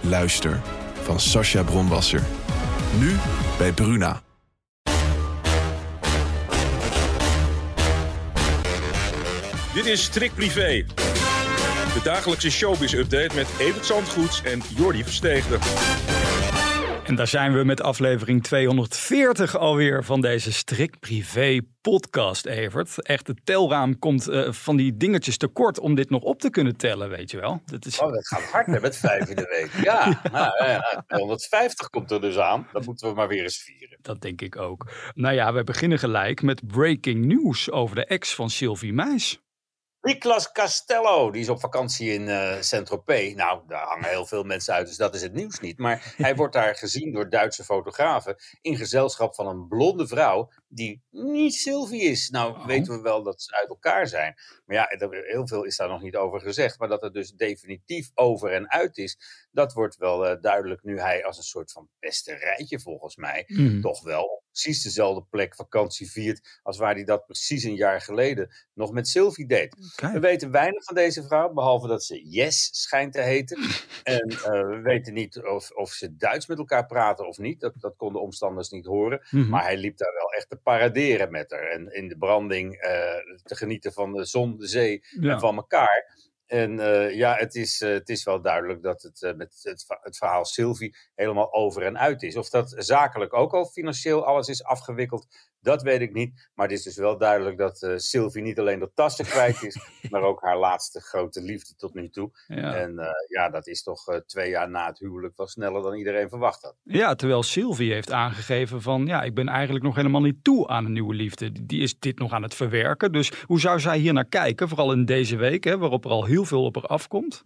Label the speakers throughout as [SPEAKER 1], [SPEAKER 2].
[SPEAKER 1] Luister van Sascha Bronwasser. Nu bij Bruna.
[SPEAKER 2] Dit is Strik Privé. De dagelijkse showbiz-update met Evert Zandgoeds en Jordi Versteegde.
[SPEAKER 3] En daar zijn we met aflevering 240 alweer van deze Strik Privé podcast, Evert. Echt, het telraam komt uh, van die dingetjes tekort om dit nog op te kunnen tellen, weet je wel.
[SPEAKER 4] Dat, is... oh, dat gaat hard hè, met vijf in de week. Ja, nou, ja, 150 komt er dus aan. Dat moeten we maar weer eens vieren.
[SPEAKER 3] Dat denk ik ook. Nou ja, we beginnen gelijk met breaking news over de ex van Sylvie Meis.
[SPEAKER 4] Niklas Castello, die is op vakantie in uh, Saint-Tropez. Nou, daar hangen heel veel mensen uit, dus dat is het nieuws niet. Maar hij wordt daar gezien door Duitse fotografen in gezelschap van een blonde vrouw die niet Sylvie is. Nou, oh. weten we wel dat ze uit elkaar zijn. Maar ja, heel veel is daar nog niet over gezegd. Maar dat het dus definitief over en uit is, dat wordt wel uh, duidelijk nu hij als een soort van rijtje volgens mij mm. toch wel precies dezelfde plek vakantie viert als waar hij dat precies een jaar geleden nog met Sylvie deed. We weten weinig van deze vrouw, behalve dat ze Yes schijnt te heten. en uh, we weten niet of, of ze Duits met elkaar praten of niet. Dat, dat konden omstanders niet horen. Mhm. Maar hij liep daar wel echt te paraderen met haar. En in de branding uh, te genieten van de zon, de zee en van elkaar. En uh, ja, het is, uh, het is wel duidelijk dat het uh, met het, het, verhaal Sylvie helemaal over en uit is. Of dat zakelijk ook al financieel alles is afgewikkeld, dat weet ik niet. Maar het is dus wel duidelijk dat uh, Sylvie niet alleen de tassen kwijt is, maar ook haar laatste grote liefde tot nu toe. Ja. En uh, ja, dat is toch uh, twee jaar na het huwelijk wel sneller dan iedereen verwacht had.
[SPEAKER 3] Ja, terwijl Sylvie heeft aangegeven van ja, ik ben eigenlijk nog helemaal niet toe aan een nieuwe liefde. Die is dit nog aan het verwerken. Dus hoe zou zij hier naar kijken, vooral in deze week, hè, waarop er al heel veel op haar afkomt?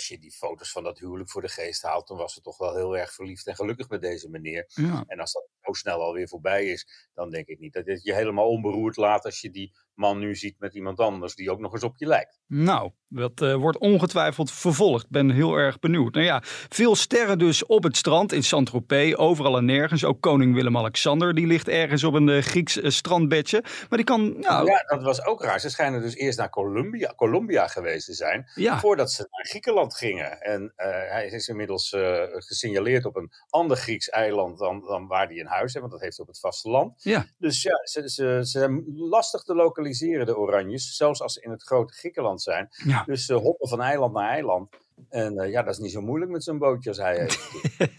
[SPEAKER 4] als je die foto's van dat huwelijk voor de geest haalt, dan was ze toch wel heel erg verliefd en gelukkig met deze meneer. Ja. En als dat zo snel alweer voorbij is, dan denk ik niet dat het je helemaal onberoerd laat als je die man nu ziet met iemand anders die ook nog eens op je lijkt.
[SPEAKER 3] Nou, dat uh, wordt ongetwijfeld vervolgd. Ben heel erg benieuwd. Nou ja, veel sterren dus op het strand in Saint-Tropez, overal en nergens. Ook koning Willem-Alexander, die ligt ergens op een uh, Grieks uh, strandbedje. Maar die kan, nou...
[SPEAKER 4] Ja, dat was ook raar. Ze schijnen dus eerst naar Colombia, Colombia geweest te zijn, ja. voordat ze naar Griekenland gingen. En hij is inmiddels gesignaleerd op een ander Grieks eiland dan, dan waar hij een huis heeft, want dat heeft op het vasteland. Ja. Dus ja, ze, ze, ze zijn lastig te lokaliseren de Oranjes, zelfs als ze in het grote Griekenland zijn. Dus ze hoppen van eiland naar eiland. En uh, ja, dat is niet zo moeilijk met zo'n bootje als hij heeft.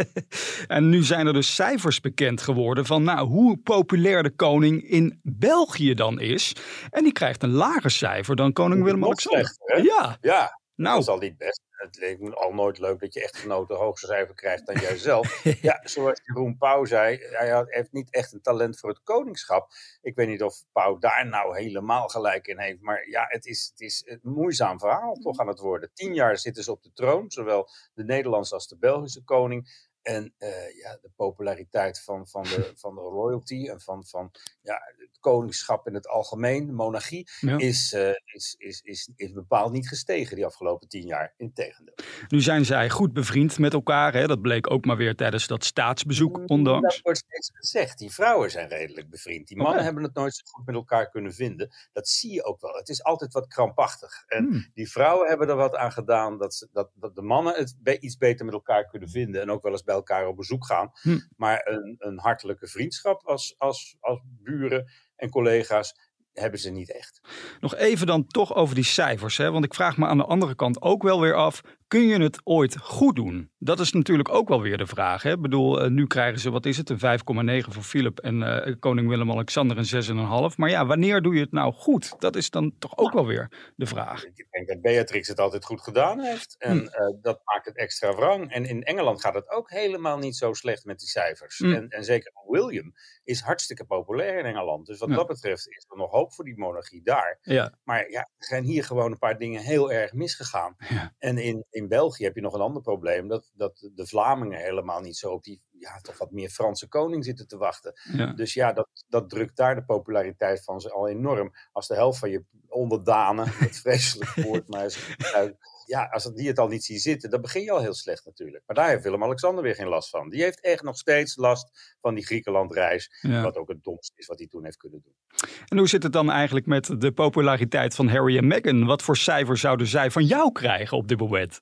[SPEAKER 3] en nu zijn er dus cijfers bekend geworden van nou, hoe populair de koning in België dan is. En die krijgt een lager cijfer dan koning Willem-Alexander.
[SPEAKER 4] Ja. ja, nou. dat is al niet best het leek me al nooit leuk dat je echtgenoten hoogste cijfer krijgt dan jijzelf. ja, zoals Jeroen Pauw zei, hij heeft niet echt een talent voor het koningschap. Ik weet niet of Pauw daar nou helemaal gelijk in heeft. Maar ja, het is, het is een moeizaam verhaal toch aan het worden. Tien jaar zitten ze op de troon, zowel de Nederlandse als de Belgische koning. En uh, ja, de populariteit van, van, de, van de royalty en van, van ja, het koningschap in het algemeen, de monarchie, is, uh, is, is, is, is bepaald niet gestegen die afgelopen tien jaar. Integendeel.
[SPEAKER 3] Nu zijn zij goed bevriend met elkaar. Hè? Dat bleek ook maar weer tijdens dat staatsbezoek, mm, ondanks.
[SPEAKER 4] Dat wordt steeds gezegd. Die vrouwen zijn redelijk bevriend. Die mannen hebben het nooit zo goed met elkaar kunnen vinden. Dat zie je ook wel. Het is altijd wat krampachtig. En hmm. die vrouwen hebben er wat aan gedaan dat, ze, dat, dat de mannen het iets beter met elkaar kunnen vinden. En ook wel eens bij elkaar op bezoek gaan. Hm. Maar een, een hartelijke vriendschap als, als, als buren en collega's, hebben ze niet echt.
[SPEAKER 3] Nog even dan toch over die cijfers. Hè? Want ik vraag me aan de andere kant ook wel weer af. Kun je het ooit goed doen? Dat is natuurlijk ook wel weer de vraag. Hè? Ik bedoel, eh, nu krijgen ze, wat is het, een 5,9 voor Philip en uh, koning Willem-Alexander een 6,5. Maar ja, wanneer doe je het nou goed? Dat is dan toch ook wel weer de vraag.
[SPEAKER 4] Ik denk dat Beatrix het altijd goed gedaan heeft. En hm. uh, dat maakt het extra wrang. En in Engeland gaat het ook helemaal niet zo slecht met die cijfers. Hm. En, en zeker William is hartstikke populair in Engeland. Dus wat dat betreft is er nog hoop voor die monarchie daar. Ja. Maar ja, er zijn hier gewoon een paar dingen heel erg misgegaan. Ja. En in in België heb je nog een ander probleem. Dat, dat de Vlamingen helemaal niet zo op die ja, toch wat meer Franse koning zitten te wachten.
[SPEAKER 3] Ja.
[SPEAKER 4] Dus ja, dat, dat drukt daar de populariteit van ze al enorm. Als de helft van je onderdanen, het vreselijk woord, maar is- ja, als die het al niet zien zitten, dan begin je al heel slecht natuurlijk. Maar daar heeft Willem-Alexander weer geen last van. Die heeft echt nog steeds last van die Griekenland-reis.
[SPEAKER 3] Ja.
[SPEAKER 4] Wat ook het domste is wat hij toen heeft kunnen doen.
[SPEAKER 3] En hoe zit het dan eigenlijk met de populariteit van Harry en Meghan? Wat voor cijfer zouden zij van jou krijgen op dit moment?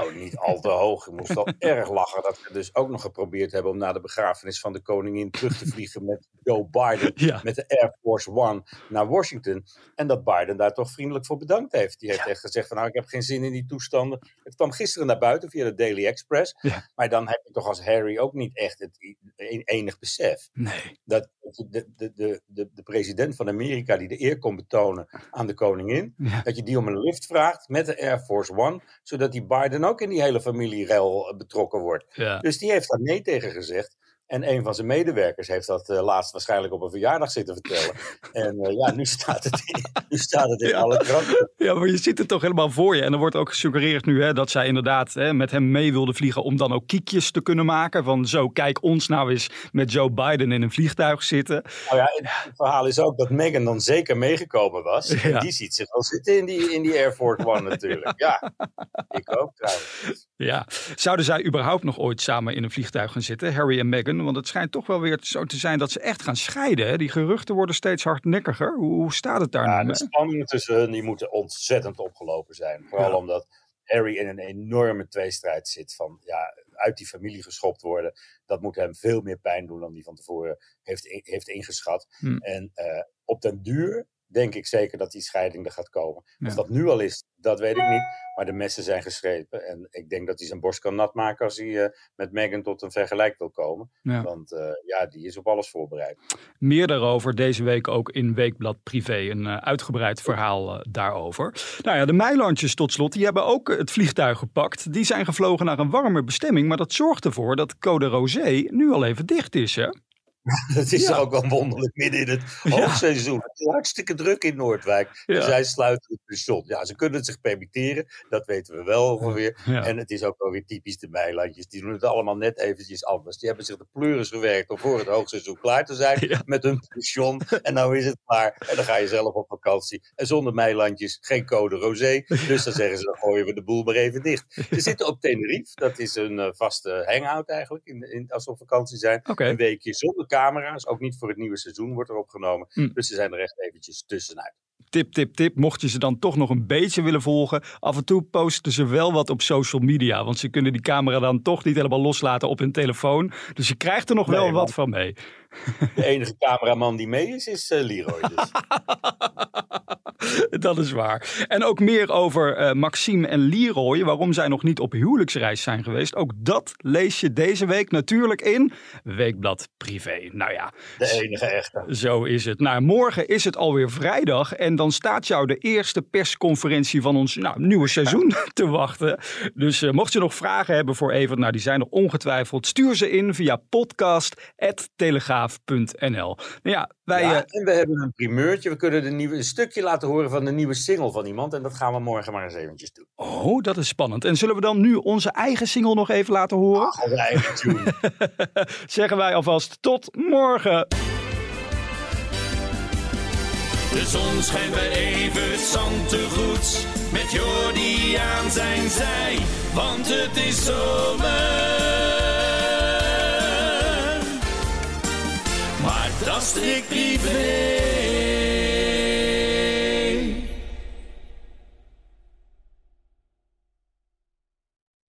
[SPEAKER 4] Nou, niet al te hoog. Ik moest wel erg lachen dat we dus ook nog geprobeerd hebben om na de begrafenis van de koningin terug te vliegen met Joe Biden
[SPEAKER 3] Ja.
[SPEAKER 4] met de Air Force One naar Washington. En dat Biden daar toch vriendelijk voor bedankt heeft. Die heeft echt gezegd van nou, ik heb geen zin in die toestanden. Het kwam gisteren naar buiten via de Daily Express.
[SPEAKER 3] Ja.
[SPEAKER 4] Maar dan heb je toch als Harry ook niet echt het enig besef.
[SPEAKER 3] Nee.
[SPEAKER 4] Dat de, de, de, de, de president van Amerika die de eer kon betonen aan de koningin. Dat je die om een lift vraagt met de Air Force One. Zodat die Biden ook in die hele familierel eh, betrokken wordt.
[SPEAKER 3] Ja.
[SPEAKER 4] Dus die heeft daar nee tegen gezegd. En een van zijn medewerkers heeft dat eh, laatst waarschijnlijk op een verjaardag zitten vertellen. En eh, ja, nu staat het in, nu staat het in
[SPEAKER 3] Ja.
[SPEAKER 4] alle kranten.
[SPEAKER 3] ja, maar je ziet het toch helemaal voor je. En er wordt ook gesuggereerd nu hè, dat zij inderdaad hè, met hem mee wilde vliegen om dan ook kiekjes te kunnen maken. Van zo, kijk ons nou eens met Joe Biden in een vliegtuig zitten.
[SPEAKER 4] Nou ja, het verhaal is ook dat Meghan dan zeker meegekomen was.
[SPEAKER 3] Ja.
[SPEAKER 4] En die ziet zich wel zitten in die, in die Air Force One natuurlijk. Ja, ik ook trouwens.
[SPEAKER 3] Ja, zouden zij überhaupt nog ooit samen in een vliegtuig gaan zitten, Harry en Meghan? Want het schijnt toch wel weer zo te zijn dat ze echt gaan scheiden. Hè? Die geruchten worden steeds hardnekkiger. Hoe, hoe staat het daar
[SPEAKER 4] Ja,
[SPEAKER 3] nu?
[SPEAKER 4] de spanningen tussen hun die moeten ontzettend opgelopen zijn. Vooral
[SPEAKER 3] Ja.
[SPEAKER 4] omdat Harry in een enorme tweestrijd zit van ja, uit die familie geschopt worden. Dat moet hem veel meer pijn doen dan die van tevoren heeft, heeft ingeschat.
[SPEAKER 3] Hm.
[SPEAKER 4] En eh, op den duur denk ik zeker dat die scheiding er gaat komen.
[SPEAKER 3] Ja.
[SPEAKER 4] Of dat nu al is, dat weet ik niet. Maar de messen zijn geschreven. En ik denk dat hij zijn borst kan nat maken als hij eh, met Meghan tot een vergelijk wil komen.
[SPEAKER 3] Ja.
[SPEAKER 4] Want eh, ja, die is op alles voorbereid.
[SPEAKER 3] Meer daarover deze week ook in Weekblad Privé. Een eh, uitgebreid verhaal daarover. Nou ja, de Meilandjes tot slot, die hebben ook het vliegtuig gepakt. Die zijn gevlogen naar een warme bestemming. Maar dat zorgt ervoor dat Code Rosé nu al even dicht is. Hè?
[SPEAKER 4] Het is
[SPEAKER 3] Ja.
[SPEAKER 4] ook wel wonderlijk midden in het hoogseizoen. Het is hartstikke druk in Noordwijk.
[SPEAKER 3] Ja.
[SPEAKER 4] En zij sluiten het pension. Ja, ze kunnen het zich permitteren. Dat weten we wel ongeveer. En het is ook wel weer typisch de Meilandjes. Die doen het allemaal net eventjes anders. Die hebben zich de pleuris gewerkt om voor het hoogseizoen klaar te zijn met hun pension. En nou is het klaar. En dan ga je zelf op vakantie. En zonder Meilandjes geen code rosé. Dus dan zeggen ze, dan gooien we de boel maar even dicht. Ze zitten op Tenerife. Dat is een eh, vaste hangout eigenlijk. In, in, als ze op vakantie zijn. Een weekje zonder camera's. Ook niet voor het nieuwe seizoen wordt er opgenomen.
[SPEAKER 3] Hm.
[SPEAKER 4] Dus ze zijn er echt eventjes tussenuit.
[SPEAKER 3] Tip, tip, tip. Mocht je ze dan toch nog een beetje willen volgen. Af en toe posten ze wel wat op social media. Want ze kunnen die camera dan toch niet helemaal loslaten op hun telefoon. Dus je krijgt er nog wel wat van mee.
[SPEAKER 4] De enige cameraman die mee is, is eh, Leroy. Dus.
[SPEAKER 3] Dat is waar. En ook meer over eh, Maxime en Leroy. Waarom zij nog niet op huwelijksreis zijn geweest. Ook dat lees je deze week natuurlijk in Weekblad Privé. Nou ja,
[SPEAKER 4] De enige echte.
[SPEAKER 3] Zo is het. Nou, morgen is het alweer vrijdag en dan staat jou de eerste persconferentie van ons nou, nieuwe seizoen te wachten. Dus eh, mocht je nog vragen hebben voor Evert, nou die zijn er ongetwijfeld, stuur ze in via podcast.telegraaf.nl. Nou ja, wij...
[SPEAKER 4] Ja,
[SPEAKER 3] eh,
[SPEAKER 4] en we hebben een primeurtje. We kunnen de nieuwe, een stukje laten horen van de nieuwe single van iemand. En dat gaan we morgen maar eens eventjes doen.
[SPEAKER 3] oh, dat is spannend. En zullen we dan nu onze eigen single nog even laten horen?
[SPEAKER 4] Onze eigen tune.
[SPEAKER 3] Zeggen wij alvast tot morgen.
[SPEAKER 5] De zon schijnt bij Evert Zantegoed. Met Jordi aan zijn zij. Want het is zomer. Maar dat strikt privé.